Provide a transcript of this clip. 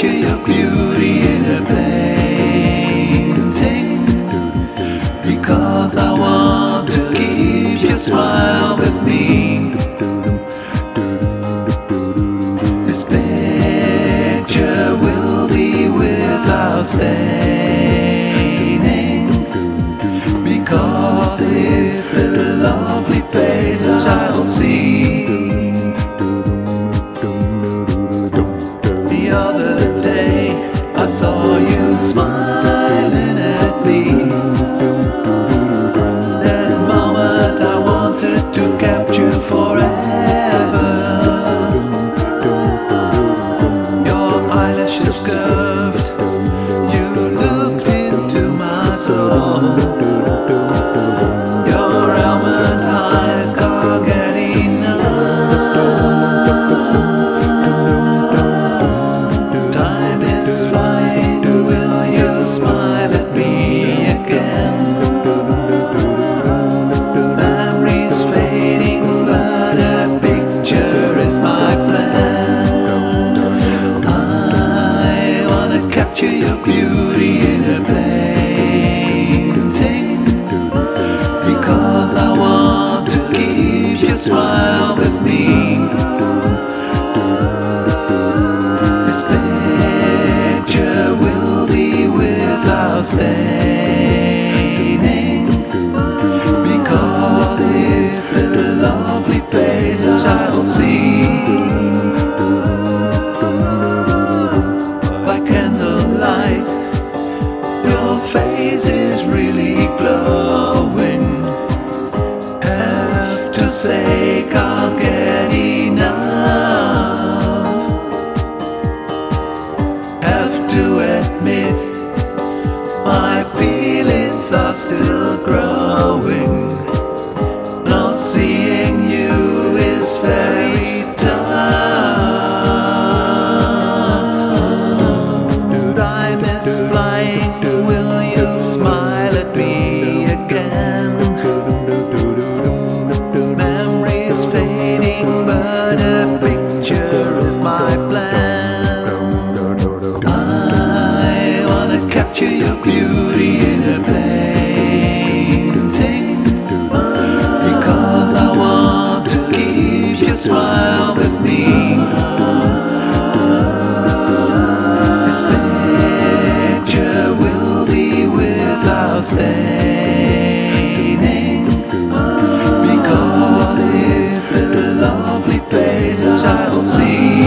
capture your beauty in a painting. Because I want to keep your smile with me. This picture will be without staining. Because it's the lovely face I'll see. Smiling at me. That moment I wanted to capture forever. Your eyelashes capture your beauty in a painting because I want to keep your smile with me. This picture will be without staining face is really glowing. Have to say, can't get enough. Have to admit, my feelings are still growing. What a picture is my plan. I wanna capture your beauty in a painting. Because I want to keep your smile with me. This picture will be without saying. shall see.